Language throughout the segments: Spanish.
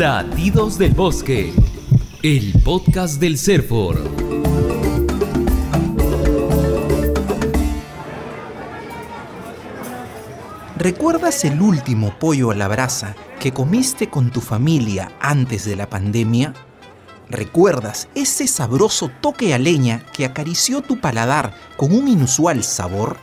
Latidos del Bosque, el podcast del Serfor. ¿Recuerdas el último pollo a la brasa que comiste con tu familia antes de la pandemia? ¿Recuerdas ese sabroso toque a leña que acarició tu paladar con un inusual sabor?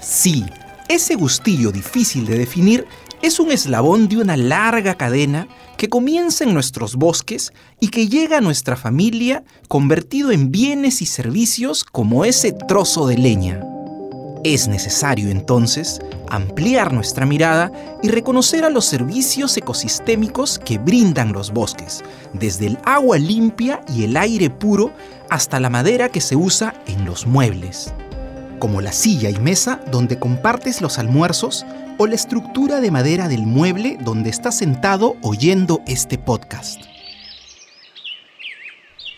Sí, ese gustillo difícil de definir es un eslabón de una larga cadena que comienza en nuestros bosques y que llega a nuestra familia convertido en bienes y servicios como ese trozo de leña. Es necesario entonces ampliar nuestra mirada y reconocer a los servicios ecosistémicos que brindan los bosques, desde el agua limpia y el aire puro hasta la madera que se usa en los muebles como la silla y mesa donde compartes los almuerzos o la estructura de madera del mueble donde estás sentado oyendo este podcast.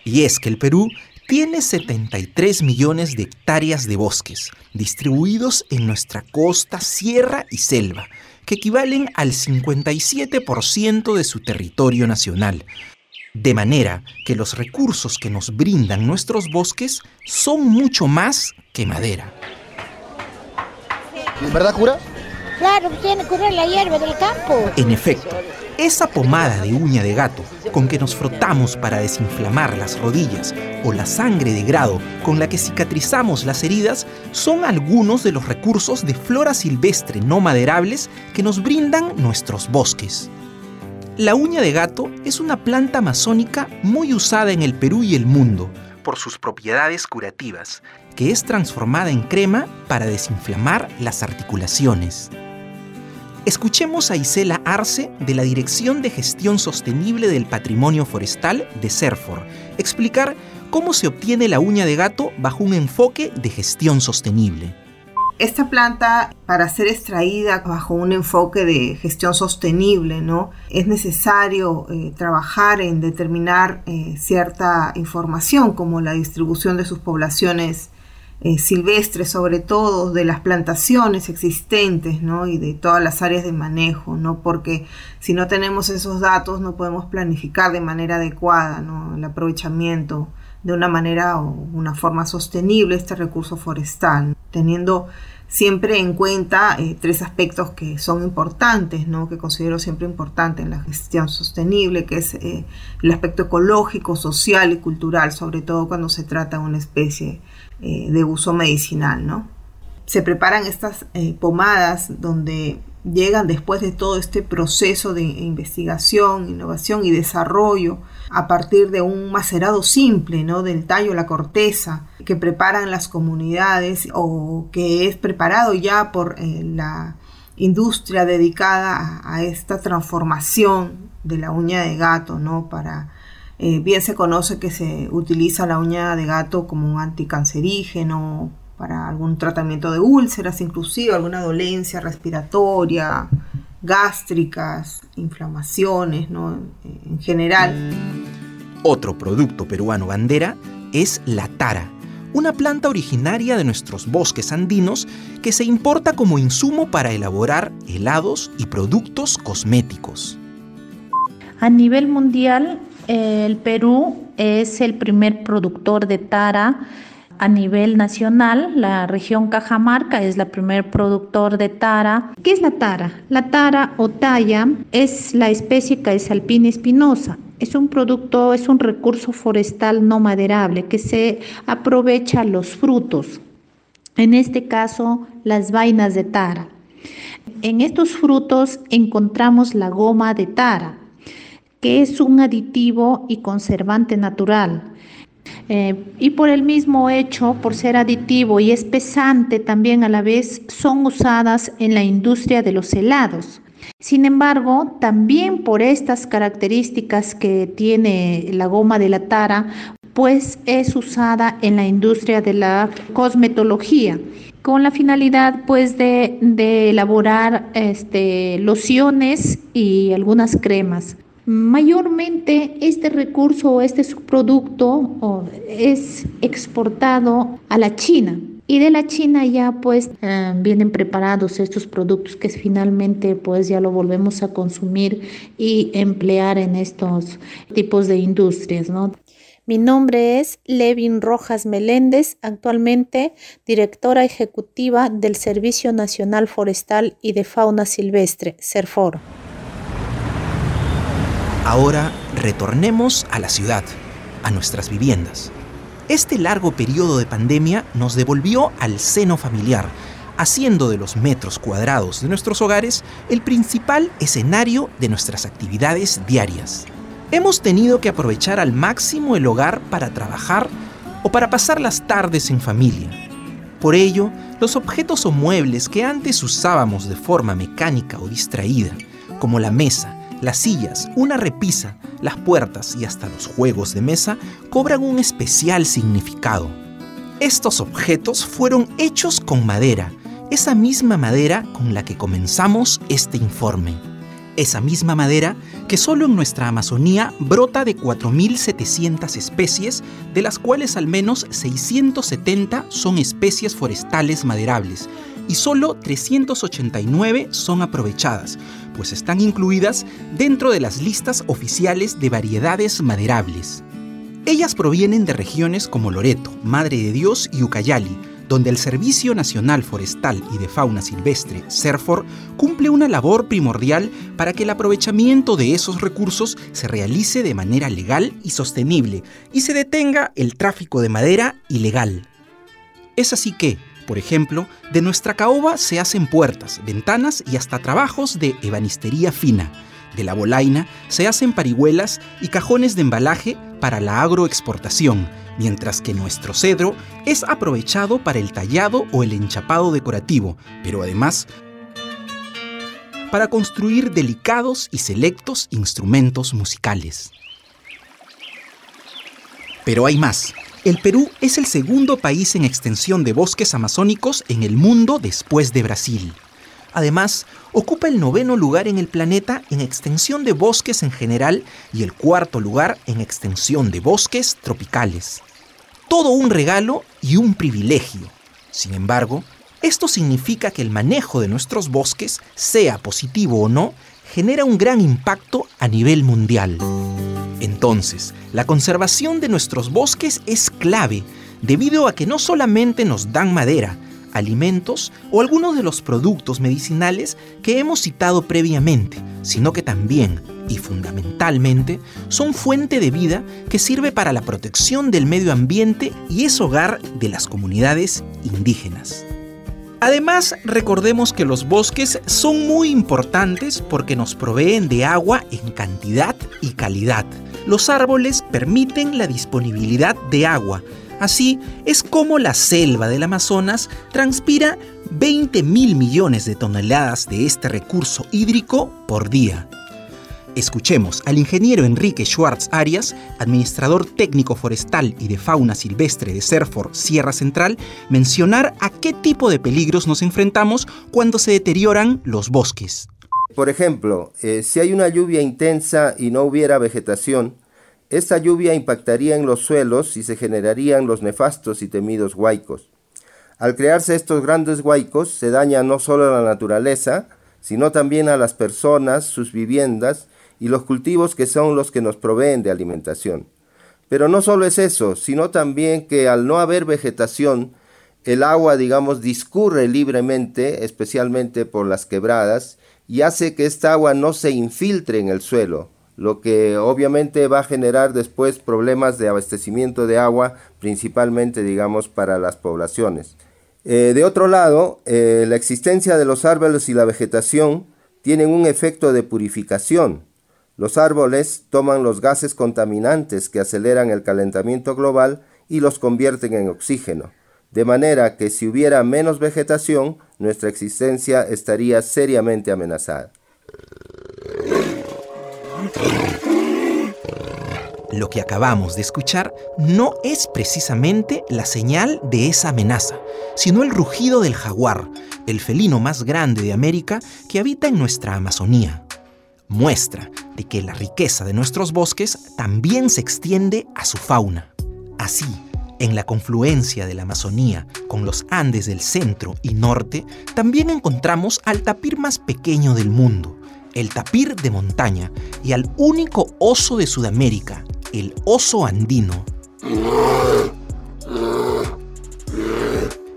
Y es que el Perú tiene 73 millones de hectáreas de bosques, distribuidos en nuestra costa, sierra y selva, que equivalen al 57% de su territorio nacional, de manera que los recursos que nos brindan nuestros bosques son mucho más que madera. ¿Verdad, cura? Claro, tiene que la hierba del campo. En efecto, esa pomada de uña de gato con que nos frotamos para desinflamar las rodillas o la sangre de grado con la que cicatrizamos las heridas son algunos de los recursos de flora silvestre no maderables que nos brindan nuestros bosques. La uña de gato es una planta amazónica muy usada en el Perú y el mundo por sus propiedades curativas, que es transformada en crema para desinflamar las articulaciones. Escuchemos a Isela Arce de la Dirección de Gestión Sostenible del Patrimonio Forestal de CERFOR explicar cómo se obtiene la uña de gato bajo un enfoque de gestión sostenible. Esta planta, para ser extraída bajo un enfoque de gestión sostenible, ¿no? es necesario eh, trabajar en determinar eh, cierta información, como la distribución de sus poblaciones eh, silvestres, sobre todo de las plantaciones existentes ¿no? y de todas las áreas de manejo, ¿no? porque si no tenemos esos datos no podemos planificar de manera adecuada el aprovechamiento de una manera o una forma sostenible este recurso forestal, teniendo siempre en cuenta eh, tres aspectos que son importantes, ¿no? que considero siempre importantes en la gestión sostenible, que es eh, el aspecto ecológico, social y cultural, sobre todo cuando se trata de una especie eh, de uso medicinal. ¿no? Se preparan estas pomadas donde llegan después de todo este proceso de investigación, innovación y desarrollo a partir de un macerado simple, ¿no? Del tallo, la corteza, que preparan las comunidades o que es preparado ya por eh, la industria dedicada a, esta transformación de la uña de gato, ¿no? Para, eh, bien se conoce que se utiliza la uña de gato como un anticancerígeno, para algún tratamiento de úlceras, inclusive alguna dolencia respiratoria, gástricas, inflamaciones, ¿no? en general. Otro producto peruano bandera es la tara, una planta originaria de nuestros bosques andinos que se importa como insumo para elaborar helados y productos cosméticos. A nivel mundial, el Perú es el primer productor de tara a nivel nacional, la región Cajamarca es la primer productor de tara. ¿Qué es la tara? La tara o talla es la especie Caesalpina espinosa. Es un producto, es un recurso forestal no maderable que se aprovecha los frutos. En este caso, las vainas de tara. En estos frutos encontramos la goma de tara, que es un aditivo y conservante natural eh, y por el mismo hecho, por ser aditivo y espesante también a la vez, son usadas en la industria de los helados. Sin embargo, también por estas características que tiene la goma de la tara, pues es usada en la industria de la cosmetología con la finalidad pues de, de elaborar este, lociones y algunas cremas. Mayormente este recurso o este subproducto es exportado a la China Y de la China ya pues eh, vienen preparados estos productos que finalmente pues ya lo volvemos a consumir y emplear en estos tipos de industrias, ¿no? Mi nombre es Levin Rojas Meléndez, actualmente directora ejecutiva del Servicio Nacional Forestal y de Fauna Silvestre, CERFOR. Ahora retornemos a la ciudad, a nuestras viviendas. Este largo periodo de pandemia nos devolvió al seno familiar, haciendo de los metros cuadrados de nuestros hogares el principal escenario de nuestras actividades diarias. Hemos tenido que aprovechar al máximo el hogar para trabajar o para pasar las tardes en familia. Por ello, los objetos o muebles que antes usábamos de forma mecánica o distraída, como la mesa, las sillas, una repisa, las puertas y hasta los juegos de mesa, cobran un especial significado. Estos objetos fueron hechos con madera, esa misma madera con la que comenzamos este informe. Esa misma madera que solo en nuestra Amazonía brota de 4.700 especies, de las cuales al menos 670 son especies forestales maderables y solo 389 son aprovechadas, pues están incluidas dentro de las listas oficiales de variedades maderables. Ellas provienen de regiones como Loreto, Madre de Dios y Ucayali, donde el Servicio Nacional Forestal y de Fauna Silvestre, CERFOR, cumple una labor primordial para que el aprovechamiento de esos recursos se realice de manera legal y sostenible y se detenga el tráfico de madera ilegal. Es así que, por ejemplo, de nuestra caoba se hacen puertas, ventanas y hasta trabajos de ebanistería fina. De la bolaina se hacen parihuelas y cajones de embalaje para la agroexportación, mientras que nuestro cedro es aprovechado para el tallado o el enchapado decorativo, pero además para construir delicados y selectos instrumentos musicales. Pero hay más. El Perú es el segundo país en extensión de bosques amazónicos en el mundo después de Brasil. Además, ocupa el noveno lugar en el planeta en extensión de bosques en general y el cuarto lugar en extensión de bosques tropicales todo un regalo y un privilegio. Sin embargo, esto significa que el manejo de nuestros bosques, sea positivo o no, genera un gran impacto a nivel mundial. Entonces, la conservación de nuestros bosques es clave, debido a que no solamente nos dan madera, alimentos o algunos de los productos medicinales que hemos citado previamente, sino que también y fundamentalmente son fuente de vida que sirve para la protección del medio ambiente y es hogar de las comunidades indígenas. Además, recordemos que los bosques son muy importantes porque nos proveen de agua en cantidad y calidad. Los árboles permiten la disponibilidad de agua. Así es como la selva del Amazonas transpira 20 mil millones de toneladas de este recurso hídrico por día. Escuchemos al ingeniero Enrique Schwartz Arias, administrador técnico forestal y de fauna silvestre de Serfor Sierra Central, mencionar a qué tipo de peligros nos enfrentamos cuando se deterioran los bosques. Por ejemplo, eh, si hay una lluvia intensa y no hubiera vegetación, esta lluvia impactaría en los suelos y se generarían los nefastos y temidos huaicos. Al crearse estos grandes huaicos se daña no solo a la naturaleza, sino también a las personas, sus viviendas y los cultivos que son los que nos proveen de alimentación. Pero no solo es eso, sino también que al no haber vegetación, el agua, digamos, discurre libremente, especialmente por las quebradas, y hace que esta agua no se infiltre en el suelo, lo que obviamente va a generar después problemas de abastecimiento de agua, principalmente, digamos, para las poblaciones. Eh, de otro lado, eh, la existencia de los árboles y la vegetación tienen un efecto de purificación, los árboles toman los gases contaminantes que aceleran el calentamiento global y los convierten en oxígeno, de manera que si hubiera menos vegetación, nuestra existencia estaría seriamente amenazada. Lo que acabamos de escuchar no es precisamente la señal de esa amenaza, sino el rugido del jaguar, el felino más grande de América que habita en nuestra Amazonía muestra de que la riqueza de nuestros bosques también se extiende a su fauna. Así, En la confluencia de la Amazonía con los Andes del centro y norte, también encontramos al tapir más pequeño del mundo, el tapir de montaña, y al único oso de Sudamérica, el oso andino.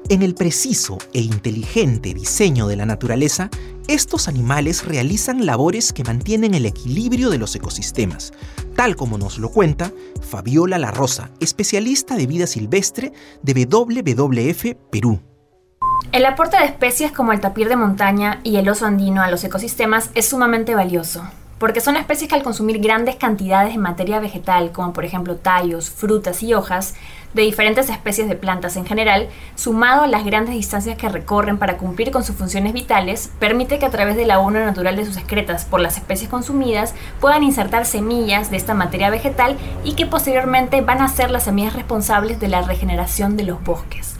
En el preciso e inteligente diseño de la naturaleza, estos animales realizan labores que mantienen el equilibrio de los ecosistemas, tal como nos lo cuenta Fabiola La Rosa, especialista de vida silvestre de WWF Perú. El aporte de especies como el tapir de montaña y el oso andino a los ecosistemas es sumamente valioso, porque son especies que al consumir grandes cantidades de materia vegetal, como por ejemplo tallos, frutas y hojas, de diferentes especies de plantas en general, sumado a las grandes distancias que recorren para cumplir con sus funciones vitales, permite que a través del abono natural de sus excretas por las especies consumidas puedan insertar semillas de esta materia vegetal y que posteriormente van a ser las semillas responsables de la regeneración de los bosques.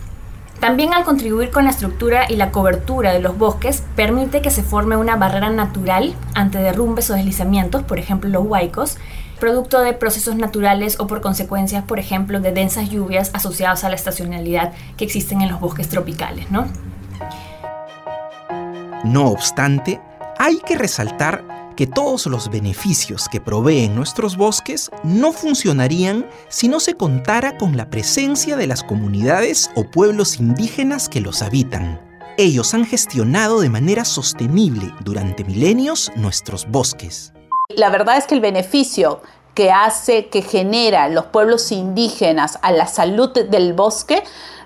También al contribuir con la estructura y la cobertura de los bosques, permite que se forme una barrera natural ante derrumbes o deslizamientos, por ejemplo los huaicos, producto de procesos naturales o por consecuencias, por ejemplo, de densas lluvias asociadas a la estacionalidad que existen en los bosques tropicales, ¿no? No obstante, hay que resaltar que todos los beneficios que proveen nuestros bosques no funcionarían si no se contara con la presencia de las comunidades o pueblos indígenas que los habitan. Ellos han gestionado de manera sostenible durante milenios nuestros bosques. La verdad es que el beneficio que hace, que genera los pueblos indígenas a la salud del bosque,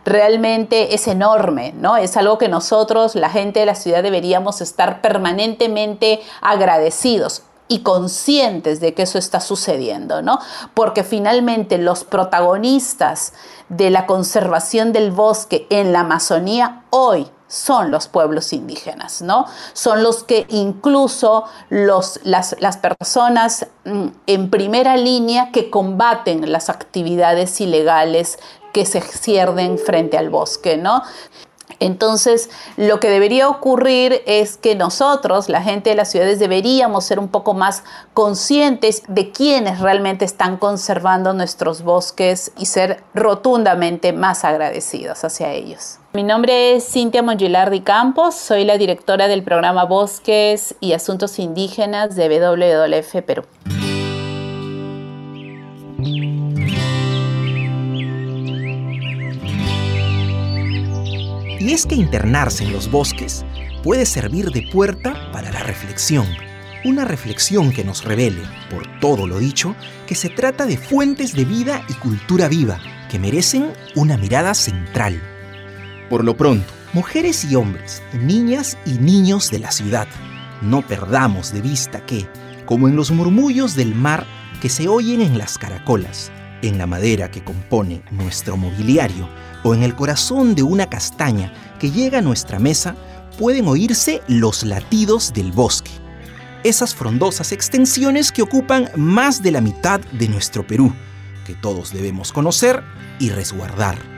realmente es enorme, ¿no? Es algo que nosotros, la gente de la ciudad, deberíamos estar permanentemente agradecidos y conscientes de que eso está sucediendo, ¿no? Porque finalmente los protagonistas de la conservación del bosque en la Amazonía hoy son los pueblos indígenas, ¿no? Son los que incluso los, las, las personas mm, en primera línea que combaten las actividades ilegales que se cierden frente al bosque, ¿no? Entonces, lo que debería ocurrir es que nosotros, la gente de las ciudades, deberíamos ser un poco más conscientes de quiénes realmente están conservando nuestros bosques y ser rotundamente más agradecidos hacia ellos. Mi nombre es Cintia Mongilardi Campos, soy la directora del programa Bosques y Asuntos Indígenas de WWF Perú. Y es que internarse en los bosques puede servir de puerta para la reflexión. Una reflexión que nos revele, por todo lo dicho, que se trata de fuentes de vida y cultura viva que merecen una mirada central. Por lo pronto, mujeres y hombres, niñas y niños de la ciudad, no perdamos de vista que, como en los murmullos del mar que se oyen en las caracolas, en la madera que compone nuestro mobiliario, o en el corazón de una castaña que llega a nuestra mesa, pueden oírse los latidos del bosque. Esas frondosas extensiones que ocupan más de la mitad de nuestro Perú, que todos debemos conocer y resguardar.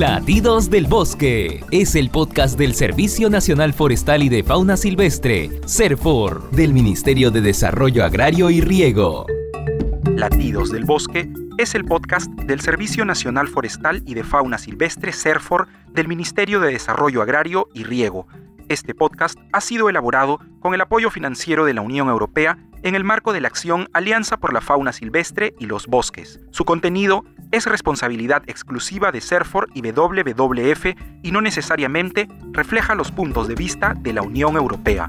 Latidos del Bosque es el podcast del Servicio Nacional Forestal y de Fauna Silvestre, CERFOR, del Ministerio de Desarrollo Agrario y Riego. Latidos del Bosque es el podcast del Servicio Nacional Forestal y de Fauna Silvestre, CERFOR, del Ministerio de Desarrollo Agrario y Riego. Este podcast ha sido elaborado con el apoyo financiero de la Unión Europea en el marco de la acción Alianza por la Fauna Silvestre y los Bosques. Su contenido es responsabilidad exclusiva de CERFOR y WWF y no necesariamente refleja los puntos de vista de la Unión Europea.